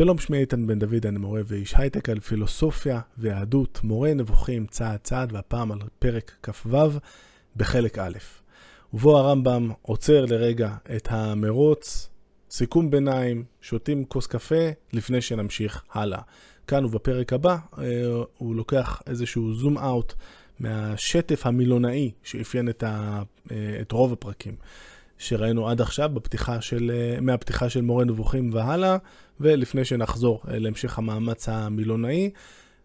שלום, שמי איתן בן דוד, אני מורה ואיש הייטק על פילוסופיה ויהדות, מורה נבוכים צעד צעד, והפעם על פרק כ"ו בחלק א', ובו הרמב"ם עוצר לרגע את המרוץ, סיכום ביניים, שותים כוס קפה לפני שנמשיך הלאה. כאן ובפרק הבא אה, הוא לוקח איזשהו זום אאוט מהשטף המילונאי שאפיין את, ה, אה, את רוב הפרקים. שראינו עד עכשיו בפתיחה של, אה, מהפתיחה של מורה נבוכים והלאה, ולפני שנחזור אה, להמשך המאמץ המילונאי,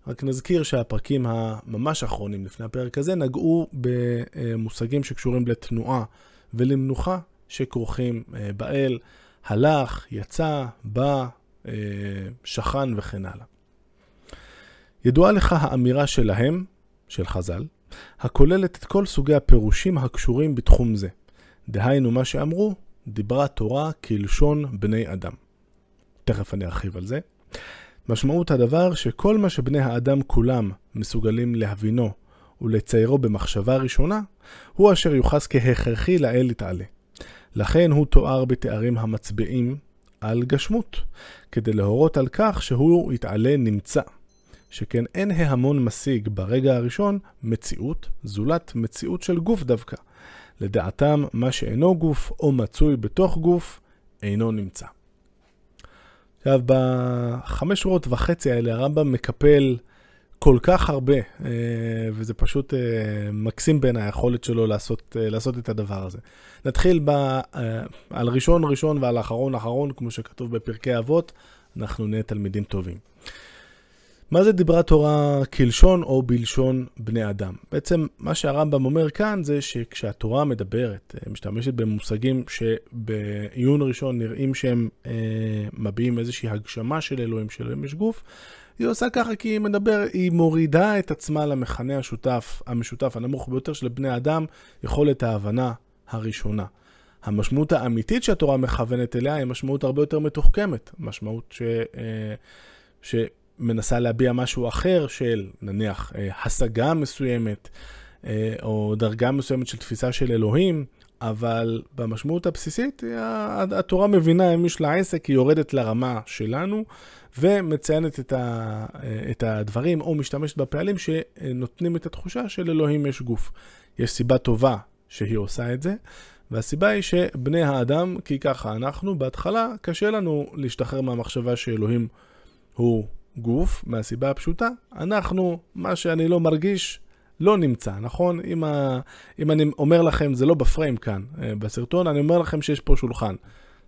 רק נזכיר שהפרקים הממש אחרונים לפני הפרק הזה נגעו במושגים שקשורים לתנועה ולמנוחה שכרוכים אה, באל, הלך, יצא, בא, שכן וכן הלאה. ידועה לך האמירה שלהם, של חז"ל, הכוללת את כל סוגי הפירושים הקשורים בתחום זה. דהיינו מה שאמרו, דיברה תורה כלשון בני אדם. תכף אני ארחיב על זה. משמעות הדבר שכל מה שבני האדם כולם מסוגלים להבינו ולציירו במחשבה ראשונה, הוא אשר יוחס כהכרחי לאל יתעלה. לכן הוא תואר בתארים המצביעים על גשמות, כדי להורות על כך שהוא יתעלה נמצא. שכן אין ההמון משיג ברגע הראשון מציאות, זולת מציאות של גוף דווקא, לדעתם, מה שאינו גוף או מצוי בתוך גוף, אינו נמצא. עכשיו, בחמש שורות וחצי האלה הרמב"ם מקפל כל כך הרבה, אה, וזה פשוט אה, מקסים בין היכולת שלו לעשות, אה, לעשות את הדבר הזה. נתחיל ב, על ראשון ראשון ועל אחרון אחרון, כמו שכתוב בפרקי אבות, אנחנו נהיה תלמידים טובים. מה זה דיברה תורה כלשון או בלשון בני אדם? בעצם מה שהרמב"ם אומר כאן זה שכשהתורה מדברת, אה, משתמשת במושגים שבעיון ראשון נראים שהם אה, מביעים איזושהי הגשמה של אלוהים, של אלוהים יש גוף, היא עושה ככה כי היא מדבר, היא מורידה את עצמה למכנה השותף, המשותף הנמוך ביותר של בני אדם, יכולת ההבנה הראשונה. המשמעות האמיתית שהתורה מכוונת אליה היא משמעות הרבה יותר מתוחכמת, משמעות ש... אה, ש מנסה להביע משהו אחר של נניח אה, השגה מסוימת אה, או דרגה מסוימת של תפיסה של אלוהים, אבל במשמעות הבסיסית התורה מבינה אם יש לה עסק, היא יורדת לרמה שלנו ומציינת אה, את הדברים או משתמשת בפעלים שנותנים את התחושה של אלוהים יש גוף. יש סיבה טובה שהיא עושה את זה. והסיבה היא שבני האדם, כי ככה אנחנו, בהתחלה קשה לנו להשתחרר מהמחשבה שאלוהים הוא גוף, מהסיבה הפשוטה, אנחנו, מה שאני לא מרגיש, לא נמצא, נכון? אם, ה... אם אני אומר לכם, זה לא בפריים כאן, אה, בסרטון, אני אומר לכם שיש פה שולחן.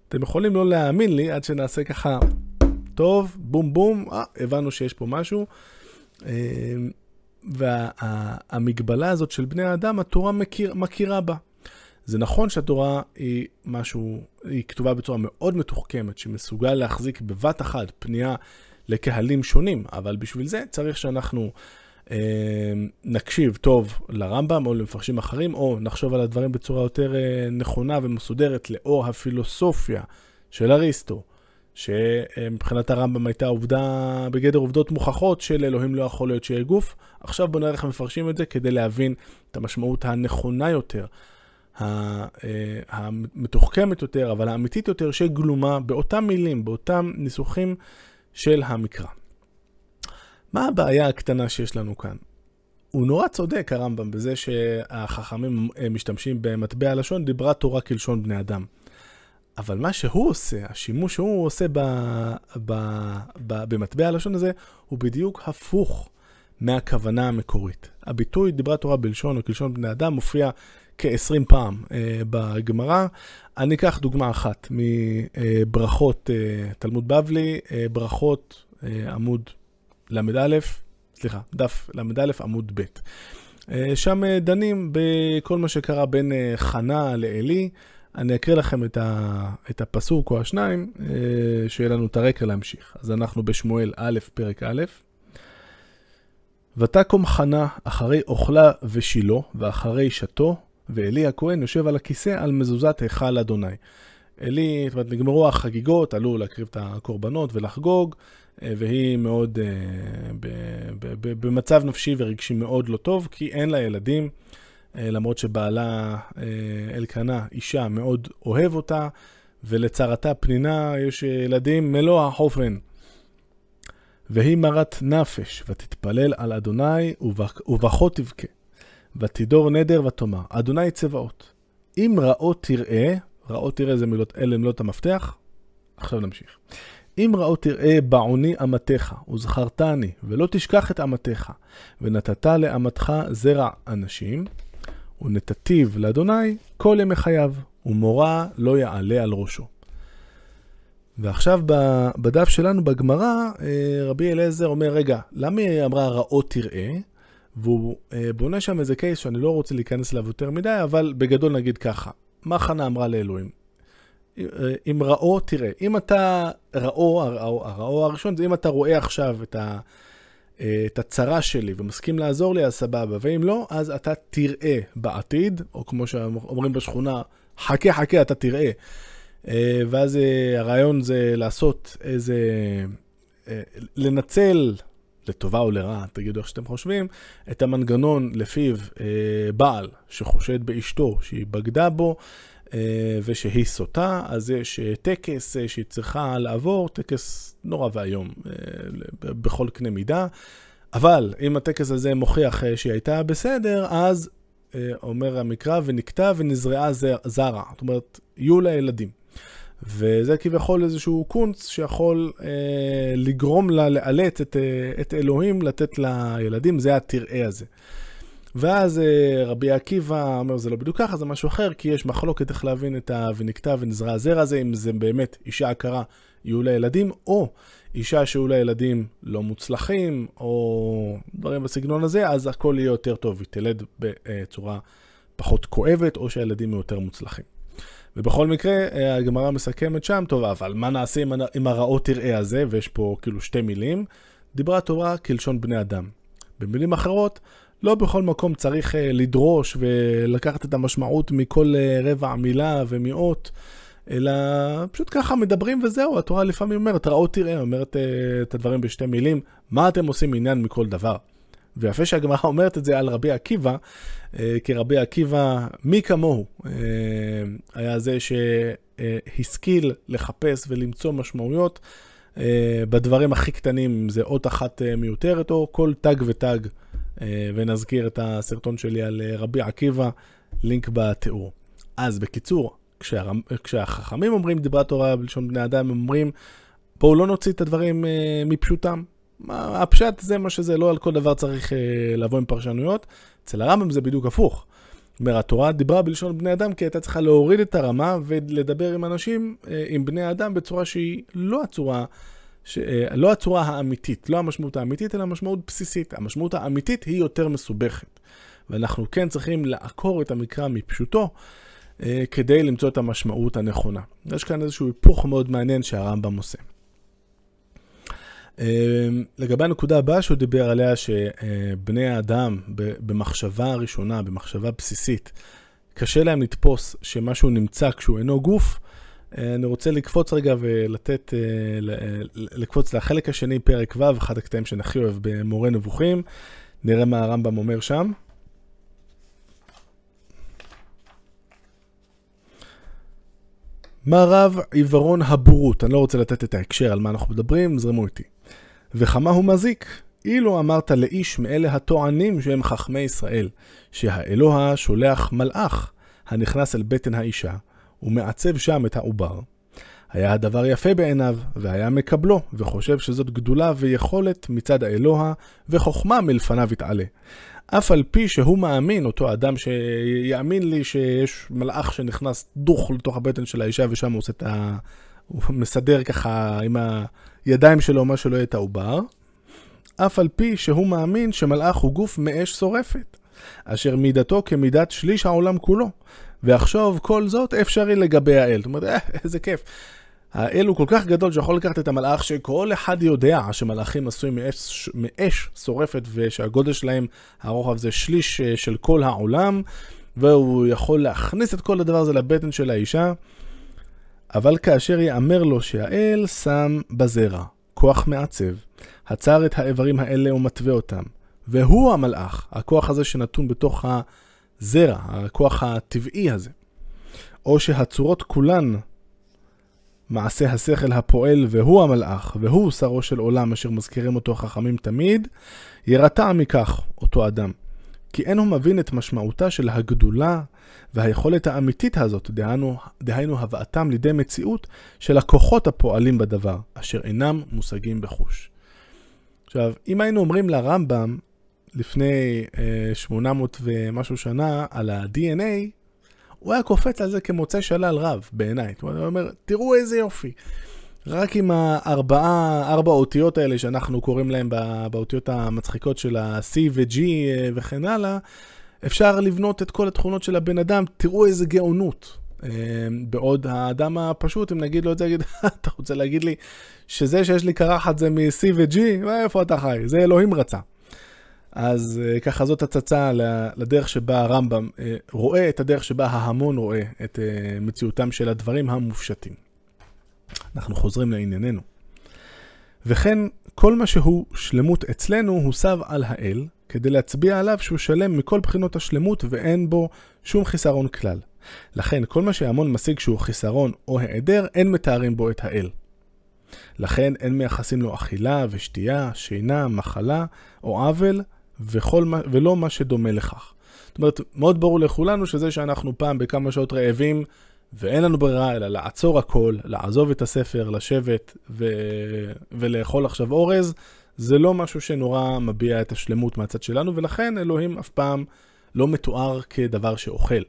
אתם יכולים לא להאמין לי עד שנעשה ככה, טוב, בום בום, אה, הבנו שיש פה משהו. אה, והמגבלה וה... הזאת של בני האדם, התורה מכיר, מכירה בה. זה נכון שהתורה היא משהו, היא כתובה בצורה מאוד מתוחכמת, שמסוגל להחזיק בבת אחת פנייה לקהלים שונים, אבל בשביל זה צריך שאנחנו אה, נקשיב טוב לרמב"ם או למפרשים אחרים, או נחשוב על הדברים בצורה יותר אה, נכונה ומסודרת לאור הפילוסופיה של אריסטו, שמבחינת הרמב"ם הייתה עובדה בגדר עובדות מוכחות של אלוהים לא יכול להיות שיהיה גוף. עכשיו בוא נראה איך מפרשים את זה כדי להבין את המשמעות הנכונה יותר. אה, המתוחכמת יותר, אבל האמיתית יותר, שגלומה באותם מילים, באותם ניסוחים של המקרא. מה הבעיה הקטנה שיש לנו כאן? הוא נורא צודק, הרמב"ם, בזה שהחכמים משתמשים במטבע הלשון, דיברה תורה כלשון בני אדם. אבל מה שהוא עושה, השימוש שהוא עושה ב, ב, ב, במטבע הלשון הזה, הוא בדיוק הפוך מהכוונה המקורית. הביטוי דיברה תורה בלשון או כלשון בני אדם מופיע כ-20 פעם אה, בגמרא. אני אקח דוגמה אחת מברכות אה, תלמוד בבלי, אה, ברכות אה, עמוד ל"א, סליחה, דף ל"א עמוד ב'. אה, שם אה, דנים בכל מה שקרה בין אה, חנה לעלי. אני אקריא לכם את, ה, את הפסוק או השניים, אה, שיהיה לנו את הרקע להמשיך. אז אנחנו בשמואל א', פרק א'. ותקום חנה אחרי אוכלה ושילה, ואחרי שתו, ואלי הכהן יושב על הכיסא על מזוזת היכל אדוני. אלי, זאת אומרת, נגמרו החגיגות, עלו להקריב את הקורבנות ולחגוג, אה, והיא מאוד, אה, במצב נפשי ורגשי מאוד לא טוב, כי אין לה ילדים, אה, למרות שבעלה אלקנה, אישה, מאוד אוהב אותה, ולצרתה פנינה יש ילדים מלוא החופן. והיא מרת נפש, ותתפלל על אדוני, ובכה תבכה. ותדור נדר ותאמר, אדוני צבאות. אם רעות תראה, רעות תראה זה מילות, אלה מילות המפתח. עכשיו נמשיך. אם רעות תראה בעוני אמתך, וזכרתני, ולא תשכח את אמתך, ונתת לאמתך זרע אנשים, ונתתיו לאדוני כל ימי חייו, ומורא לא יעלה על ראשו. ועכשיו בדף שלנו בגמרא, אה, רבי אליעזר אומר, רגע, למה היא אמרה רעות תראה? והוא אה, בונה שם איזה קייס שאני לא רוצה להיכנס אליו יותר מדי, אבל בגדול נגיד ככה, מה חנה אמרה לאלוהים? אם אה, ראו, תראה, אם אתה ראו, הראו הראשון זה אם אתה רואה עכשיו את, ה, את הצרה שלי ומסכים לעזור לי, אז סבבה, ואם לא, אז אתה תראה בעתיד, או כמו שאומרים בשכונה, חכה חכה, אתה תראה. אה, ואז אה, הרעיון זה לעשות איזה, אה, לנצל, לטובה או לרעה, תגידו איך שאתם חושבים, את המנגנון לפיו בעל שחושד באשתו שהיא בגדה בו, ושהיא סוטה, אז יש טקס שהיא צריכה לעבור, טקס נורא ואיום בכל קנה מידה. אבל אם הטקס הזה מוכיח שהיא הייתה בסדר, אז אומר המקרא, ונקטע ונזרעה זרע. זאת אומרת, יהיו לה ילדים. וזה כביכול איזשהו קונץ שיכול אה, לגרום לה לאלץ את, אה, את אלוהים לתת לילדים, זה התראה הזה. ואז אה, רבי עקיבא אומר, זה לא בדיוק ככה, זה משהו אחר, כי יש מחלוקת איך להבין את ה... ונקטע ונזרע הזרע הזה, אם זה באמת אישה עקרה יהיו לה ילדים, או אישה שיהיו לה ילדים לא מוצלחים, או דברים בסגנון הזה, אז הכל יהיה יותר טוב, היא תלד בצורה פחות כואבת, או שהילדים יהיו יותר מוצלחים. ובכל מקרה, אה, הגמרא מסכמת שם, טוב, אבל מה נעשה עם, הרעות תראה הזה, ויש פה כאילו שתי מילים, דיברה התורה כלשון בני אדם. במילים אחרות, לא בכל מקום צריך uh, לדרוש ולקחת את המשמעות מכל uh, רבע מילה ומאות, אלא פשוט ככה מדברים וזהו, התורה לפעמים אומרת, רעות תראה, אומרת uh, את הדברים בשתי מילים, מה אתם עושים עניין מכל דבר? ויפה שהגמרא אומרת את זה על רבי עקיבא, אה, כי רבי עקיבא, מי כמוהו, אה, היה זה שהשכיל לחפש ולמצוא משמעויות אה, בדברים הכי קטנים, אם זה אות אחת מיותרת או כל תג ותג, ונזכיר את הסרטון שלי על רבי עקיבא, לינק בתיאור. אז בקיצור. כשהחכמים אומרים דברי תורה בלשון בני אדם, הם אומרים, בואו לא נוציא את הדברים מפשוטם. הפשט זה מה שזה, לא על כל דבר צריך אה, לבוא עם פרשנויות. אצל הרמב"ם זה בדיוק הפוך. זאת אומרת, התורה דיברה בלשון בני אדם כי הייתה צריכה להוריד את הרמה ולדבר עם אנשים, אה, עם בני אדם, בצורה שהיא לא הצורה, ש... אה, לא הצורה האמיתית, לא המשמעות האמיתית, אלא המשמעות בסיסית. המשמעות האמיתית היא יותר מסובכת. ואנחנו כן צריכים לעקור את המקרא מפשוטו. כדי למצוא את המשמעות הנכונה. יש כאן איזשהו היפוך מאוד מעניין שהרמב"ם עושה. אמ, לגבי הנקודה הבאה שהוא דיבר עליה, שבני האדם במחשבה הראשונה, במחשבה בסיסית, קשה להם לתפוס שמשהו נמצא כשהוא אינו גוף, אה, אני רוצה לקפוץ רגע ולתת, אה, לקפוץ לחלק השני, פרק ו', אחד הקטעים שאני הכי אוהב במורה נבוכים. נראה מה הרמב"ם אומר שם. מה רב עיוורון הבורות? אני לא רוצה לתת את ההקשר על מה אנחנו מדברים, זרמו איתי. וכמה הוא מזיק, אילו אמרת לאיש מאלה הטוענים שהם חכמי ישראל, שהאלוה שולח מלאך הנכנס אל בטן האישה, ומעצב שם את העובר. היה הדבר יפה בעיניו, והיה מקבלו, וחושב שזאת גדולה ויכולת מצד האלוה, וחוכמה מלפניו יתעלה. אף על פי שהוא מאמין, אותו אדם שיאמין לי שיש מלאך שנכנס דוך לתוך הבטן של האישה ושם הוא עושה את. הוא מסדר ככה עם הידיים שלו מה שלא יהיה את העובר, אף על פי שהוא מאמין שמלאך הוא גוף מאש שורפת, אשר מידתו כמידת שליש העולם כולו. ועכשיו כל זאת אפשרי לגבי האל. זאת אומרת, אה, איזה כיף. האל הוא כל כך גדול שיכול לקחת את המלאך שכל אחד יודע שמלאכים עשויים מאש, מאש שורפת ושהגודל שלהם, הרוחב זה שליש אה, של כל העולם, והוא יכול להכניס את כל הדבר הזה לבטן של האישה. אבל כאשר יאמר לו שהאל שם בזרע כוח מעצב, עצר את האיברים האלה ומתווה אותם, והוא המלאך, הכוח הזה שנתון בתוך הזרע, הכוח הטבעי הזה, או שהצורות כולן מעשה השכל הפועל והוא המלאך, והוא שרו של עולם אשר מזכירים אותו חכמים תמיד, ירתע מכך אותו אדם. כי אין הוא מבין את משמעותה של הגדולה והיכולת האמיתית הזאת, דהיינו, דהיינו הבאתם לידי מציאות של הכוחות הפועלים בדבר, אשר אינם מושגים בחוש. עכשיו, אם היינו אומרים לרמב"ם לפני אה, 800 ומשהו שנה על ה-DNA, הוא היה קופץ על זה כמוצא שלל רב, בעיניי. הוא אומר, תראו איזה יופי. רק עם הארבעה, ארבע האותיות האלה שאנחנו קוראים להם באותיות המצחיקות של ה-C ו-G אה, וכן הלאה, אפשר לבנות את כל התכונות של הבן אדם, תראו איזה גאונות. אה, בעוד האדם הפשוט, אם נגיד לו את זה, יגיד, אתה רוצה להגיד לי שזה שיש לי קרחת זה מ-C ו-G? איפה אתה חי? זה אלוהים רצה. אז אה, ככה זאת הצצה לדרך שבה הרמב"ם רואה את הדרך שבה ההמון רואה את מציאותם של הדברים המופשטים. אנחנו חוזרים לענייננו. וכן, כל מה שהוא שלמות אצלנו הוסב על האל, כדי להצביע עליו שהוא שלם מכל בחינות השלמות ואין בו שום חיסרון כלל. לכן, כל מה שהמון משיג שהוא חיסרון או היעדר, אין מתארים בו את האל. לכן אין מייחסים לו אכילה ושתייה, שינה, מחלה או עוול, וכל, ולא מה שדומה לכך. זאת אומרת, מאוד ברור לכולנו שזה שאנחנו פעם בכמה שעות רעבים, ואין לנו ברירה אלא לעצור הכל, לעזוב את הספר, לשבת ו... ולאכול עכשיו אורז, זה לא משהו שנורא מביע את השלמות מהצד שלנו, ולכן אלוהים אף פעם לא מתואר כדבר שאוכל.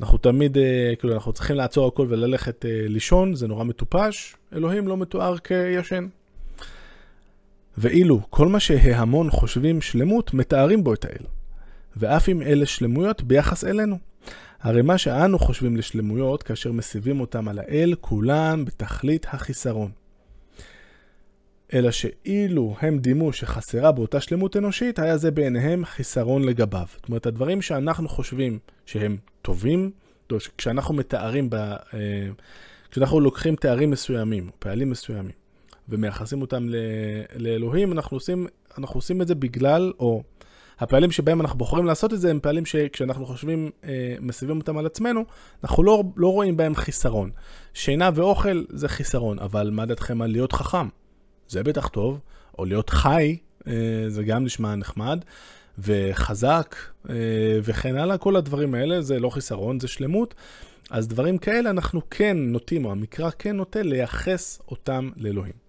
אנחנו תמיד, אה, כאילו, אנחנו צריכים לעצור הכל וללכת אה, לישון, זה נורא מטופש, אלוהים לא מתואר כישן. ואילו כל מה שההמון חושבים שלמות, מתארים בו את האל. ואף אם אלה שלמויות ביחס אלינו. הרי מה שאנו חושבים לשלמויות, כאשר מסיבים אותם על האל, כולן בתכלית החיסרון. אלא שאילו הם דימו שחסרה באותה שלמות אנושית, היה זה בעיניהם חיסרון לגביו. זאת אומרת, הדברים שאנחנו חושבים שהם טובים, כשאנחנו מתארים, ב, אה, כשאנחנו לוקחים תארים מסוימים, פעלים מסוימים, ומייחסים אותם לאלוהים, אנחנו עושים, אנחנו עושים את זה בגלל, או הפעלים שבהם אנחנו בוחרים לעשות את זה הם פעלים שכשאנחנו חושבים, אה, מסיבים אותם על עצמנו, אנחנו לא, לא רואים בהם חיסרון. שינה ואוכל זה חיסרון, אבל מה דעתכם על להיות חכם? זה בטח טוב, או להיות חי, אה, זה גם נשמע נחמד, וחזק, אה, וכן הלאה, כל הדברים האלה זה לא חיסרון, זה שלמות. אז דברים כאלה אנחנו כן נוטים, או המקרא כן נוטה לייחס אותם לאלוהים.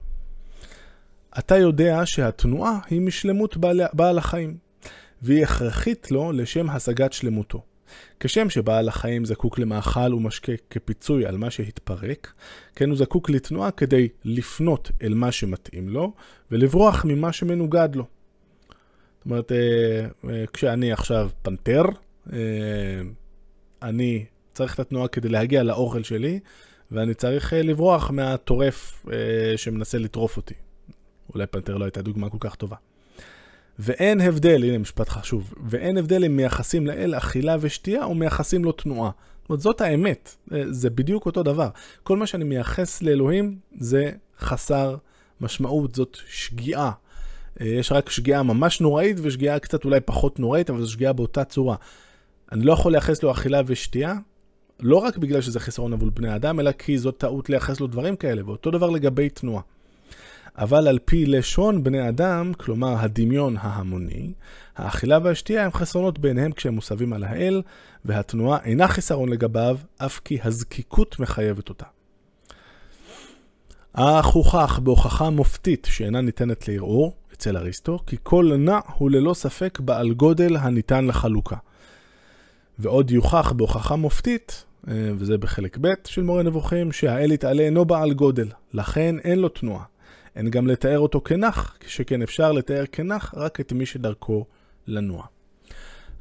אתה יודע שהתנועה היא משלמות בעל, בעל החיים. והיא הכרחית לו לשם השגת שלמותו. כשם שבעל החיים זקוק למאכל ומשקה כפיצוי על מה שהתפרק, כן הוא זקוק לתנועה כדי לפנות אל מה שמתאים לו ולברוח ממה שמנוגד לו. זאת אומרת, אה, אה, כשאני עכשיו פנתר, אה, אני צריך את התנועה כדי להגיע לאוכל שלי, ואני צריך לברוח מהטורף שמנסה לטרוף אותי. אולי פנתר לא הייתה דוגמה כל כך טובה. ואין הבדל, הנה משפט חשוב, ואין הבדל אם מייחסים לאל אכילה ושתייה או מייחסים לו תנועה. זאת אומרת, זאת האמת, אה, זה בדיוק אותו דבר. כל מה שאני מייחס לאלוהים זה חסר משמעות, זאת שגיאה. אה, יש רק שגיאה ממש נוראית ושגיאה קצת אולי פחות נוראית, אבל זו שגיאה באותה צורה. אני לא יכול לייחס לו אכילה ושתייה, לא רק בגלל שזה חיסרון עבור בני אדם, אלא כי זאת טעות לייחס לו דברים כאלה, ואותו דבר לגבי תנועה. אבל על פי לשון בני אדם, כלומר הדמיון ההמוני, האכילה והשתייה הם חסרונות בעיניהם כשהם מוסבים על האל, והתנועה אינה חיסרון לגביו, אף כי הזקיקות מחייבת אותה. אך הוכח בהוכחה מופתית שאינה ניתנת לערעור, אצל אריסטו, כי כל נע הוא ללא ספק בעל גודל הניתן לחלוקה. ועוד יוכח בהוכחה מופתית, אה, וזה בחלק ב' של מורה נבוכים, שהאל יתעלה אינו בעל גודל, לכן אין לו תנועה. אין גם לתאר אותו כנח, שכן אפשר לתאר כנח רק את מי שדרכו לנוע.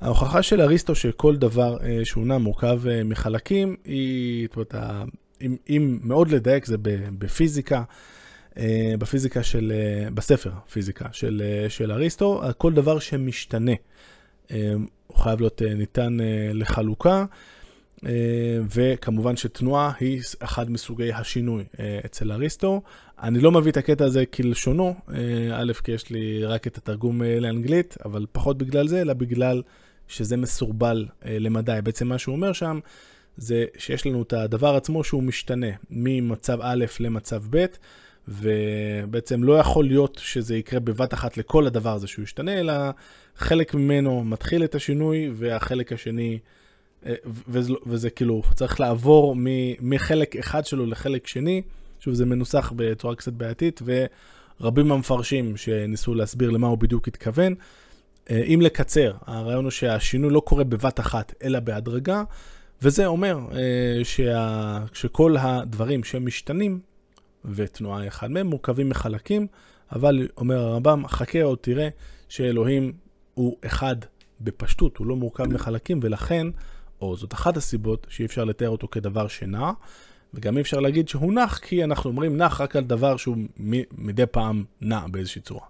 ההוכחה של אריסטו שכל דבר אה, שהוא נע מורכב אה, מחלקים, היא, זאת אומרת, אם, אם מאוד לדייק זה בפיזיקה, אה, בפיזיקה של, בספר פיזיקה של, של אריסטו, כל דבר שמשתנה, הוא חייב להיות ניתן לחלוקה. אה, וכמובן שתנועה היא אחד מסוגי השינוי אה, אצל אריסטו. אני לא מביא את הקטע הזה כלשונו, אה, א', כי יש לי רק את התרגום לאנגלית, אבל פחות בגלל זה, אלא בגלל שזה מסורבל למדי. בעצם מה שהוא אומר שם, זה שיש לנו את הדבר עצמו שהוא משתנה ממצב א' למצב ב', ובעצם לא יכול להיות שזה יקרה בבת אחת לכל הדבר הזה שהוא ישתנה, אלא חלק ממנו מתחיל את השינוי, והחלק השני, וזה, וזה כאילו, צריך לעבור מחלק אחד שלו לחלק שני. שוב, זה מנוסח בצורה קצת בעייתית, ורבים המפרשים שניסו להסביר למה הוא בדיוק התכוון. אה, אם לקצר, הרעיון הוא שהשינוי לא קורה בבת אחת, אלא בהדרגה, וזה אומר אה, שה... שכל הדברים שמשתנים, ותנועה אחד מהם, מורכבים מחלקים, אבל אומר הרמב"ם, חכה עוד תראה שאלוהים הוא אחד בפשטות, הוא לא מורכב מחלקים, ולכן, או זאת אחת הסיבות שאי אפשר לתאר אותו כדבר שנע, וגם אי אפשר להגיד שהוא נח, כי אנחנו אומרים נח רק על דבר שהוא מדי פעם נע באיזושהי צורה.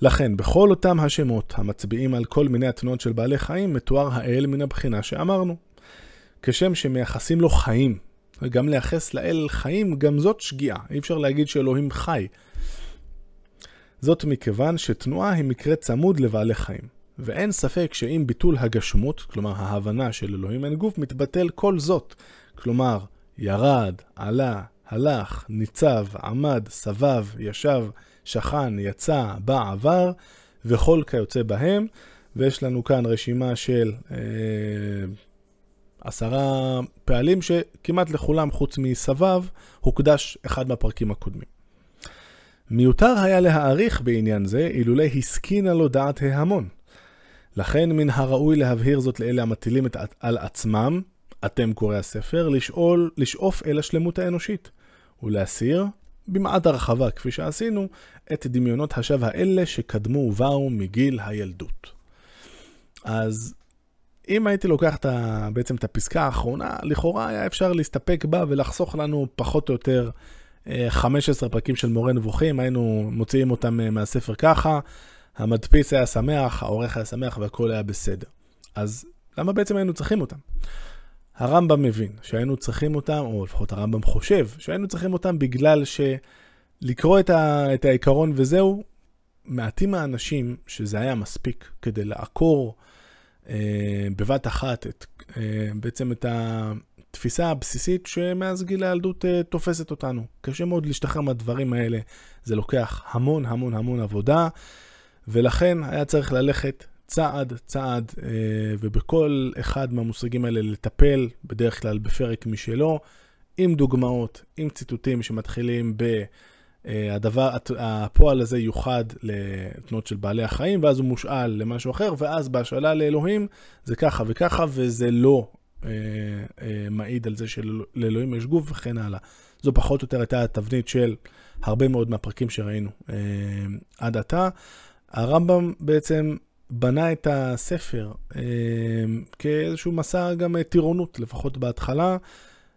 לכן, בכל אותם השמות המצביעים על כל מיני התנועות של בעלי חיים, מתואר האל מן הבחינה שאמרנו. כשם שמייחסים לו חיים, וגם לייחס לאל חיים, גם זאת שגיאה. אי אפשר להגיד שאלוהים חי. זאת מכיוון שתנועה היא מקרה צמוד לבעלי חיים. ואין ספק שעם ביטול הגשמות, כלומר ההבנה של אלוהים אין גוף, מתבטל כל זאת. כלומר, ירד, עלה, הלך, ניצב, עמד, סבב, ישב, שכן, יצא, בא, עבר, וכל כיוצא בהם. ויש לנו כאן רשימה של אה, עשרה פעלים שכמעט לכולם, חוץ מסבב, הוקדש אחד מהפרקים הקודמים. מיותר היה להעריך בעניין זה, אילולא הסכינה לו דעת ההמון. לכן מן הראוי להבהיר זאת לאלה המטילים את, על עצמם, אתם קוראי הספר, לשאול, לשאוף אל השלמות האנושית, ולהסיר, במעט הרחבה כפי שעשינו, את דמיונות השווא האלה שקדמו ובאו מגיל הילדות. אז אם הייתי לוקח את בעצם את הפסקה האחרונה, לכאורה היה אפשר להסתפק בה ולחסוך לנו פחות או יותר 15 אה, פרקים של מורה נבוכים, היינו מוציאים אותם אה, מהספר ככה, המדפיס היה שמח, העורך היה שמח והכל היה בסדר. אז למה בעצם היינו צריכים אותם? הרמב"ם מבין שהיינו צריכים אותם, או לפחות הרמב"ם חושב שהיינו צריכים אותם בגלל שלקרוא את, ה, את העיקרון וזהו, מעטים האנשים שזה היה מספיק כדי לעקור אה, בבת אחת את, אה, בעצם את התפיסה הבסיסית שמאז גיל הילדות אה, תופסת אותנו. קשה מאוד להשתחרר מהדברים האלה, זה לוקח המון המון המון עבודה, ולכן היה צריך ללכת צעד צעד, אה, ובכל אחד מהמושגים האלה לטפל, בדרך כלל בפרק משלו, עם דוגמאות, עם ציטוטים שמתחילים ב... אה, הדבר, הפועל הזה יוחד לתנועות של בעלי החיים, ואז הוא מושאל למשהו אחר, ואז בהשאלה לאלוהים זה ככה וככה, וזה לא אה, אה, מעיד על זה שלאלוהים יש גוף וכן הלאה. זו פחות או יותר הייתה התבנית של הרבה מאוד מהפרקים שראינו אה, עד עתה. הרמב"ם בעצם בנה את הספר אה, כאיזשהו מסע גם טירונות, לפחות בהתחלה.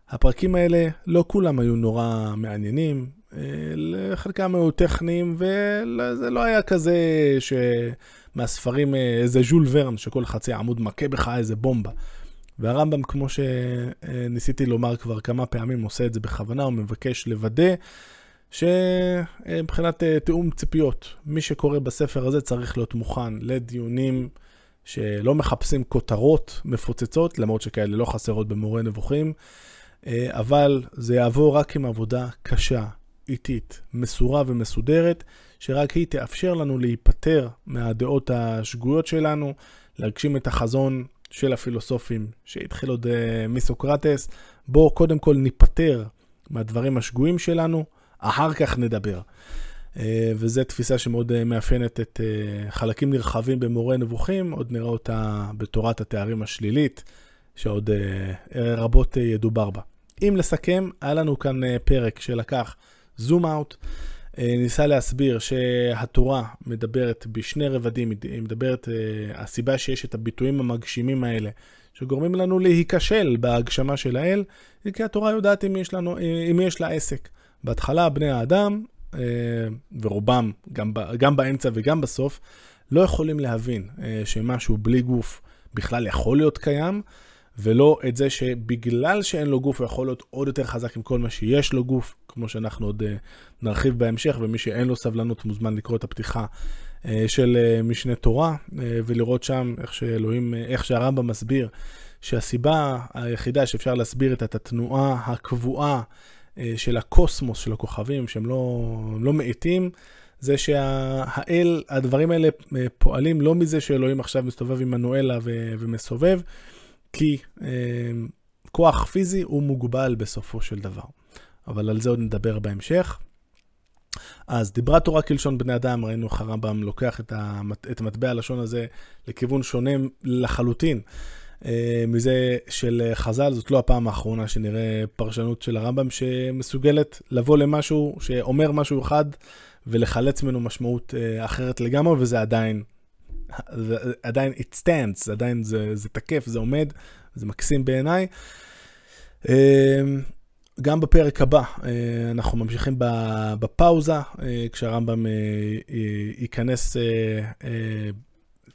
הפרקים האלה, לא כולם היו נורא מעניינים, אה, חלקם היו טכניים, וזה לא היה כזה שמהספרים, אה, איזה ז'ול ורן, שכל חצי עמוד מכה בך איזה בומבה. והרמב"ם, כמו שניסיתי לומר כבר כמה פעמים, עושה את זה בכוונה, הוא מבקש לוודא שמבחינת אה, תיאום ציפיות, מי שקורא בספר הזה צריך להיות מוכן לדיונים שלא מחפשים כותרות מפוצצות, למרות שכאלה לא חסרות במורה נבוכים, אבל זה יעבור רק עם עבודה קשה, איטית, מסורה ומסודרת, שרק היא תאפשר לנו להיפטר מהדעות השגויות שלנו, להגשים את החזון של הפילוסופים שהתחיל עוד uh, מסוקרטס. בואו קודם כל ניפטר מהדברים השגויים שלנו, אחר כך נדבר. Uh, וזו תפיסה שמאוד uh, מאפיינת את uh, חלקים נרחבים במורה נבוכים, עוד נראה אותה בתורת התארים השלילית, שעוד רבות ידובר בה. אם לסכם, היה לנו כאן פרק שלקח זום אאוט, אה, ניסה להסביר שהתורה מדברת בשני רבדים, היא מדברת, אה, הסיבה שיש את הביטויים המגשימים האלה, שגורמים לנו להיכשל בהגשמה של האל, היא כי התורה יודעת אם יש, לנו, אם יש לה עסק. בהתחלה בני האדם, אה, ורובם, גם, גם באמצע וגם בסוף, לא יכולים להבין שמשהו בלי גוף בכלל יכול להיות קיים, ולא את זה שבגלל שאין לו גוף הוא יכול להיות עוד יותר חזק עם כל מה שיש לו גוף, כמו שאנחנו עוד uh, נרחיב בהמשך, ומי שאין לו סבלנות מוזמן לקרוא את הפתיחה של משנה תורה, ולראות שם איך שאלוהים, איך שהרמב"ם מסביר שהסיבה היחידה שאפשר להסביר את התנועה הקבועה של הקוסמוס, של הכוכבים, שהם לא, לא מאטים, זה שהאל, הדברים האלה פועלים לא מזה שאלוהים עכשיו מסתובב עם מנואלה ו- ומסובב, כי אה, כוח פיזי הוא מוגבל בסופו של דבר. אבל על זה עוד נדבר בהמשך. אז דיברה תורה כלשון בני אדם, ראינו איך הרמב"ם לוקח את, המת, את מטבע הלשון הזה לכיוון שונה לחלוטין אה, מזה של חז"ל. זאת לא הפעם האחרונה שנראה פרשנות של הרמב"ם שמסוגלת לבוא למשהו שאומר משהו אחד ולחלץ ממנו משמעות אה, אחרת לגמרי, וזה עדיין זה עדיין it stands, עדיין זה, זה תקף, זה עומד, זה מקסים בעיניי. גם בפרק הבא אה, אנחנו ממשיכים בפאוזה, אה, כשהרמב"ם אה, ייכנס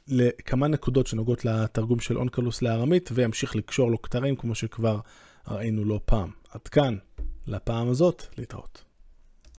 לכמה נקודות שנוגעות לתרגום של אונקלוס לארמית, וימשיך לקשור לו כתרים, כמו שכבר ראינו לא פעם. עד כאן, לפעם הזאת, להתראות.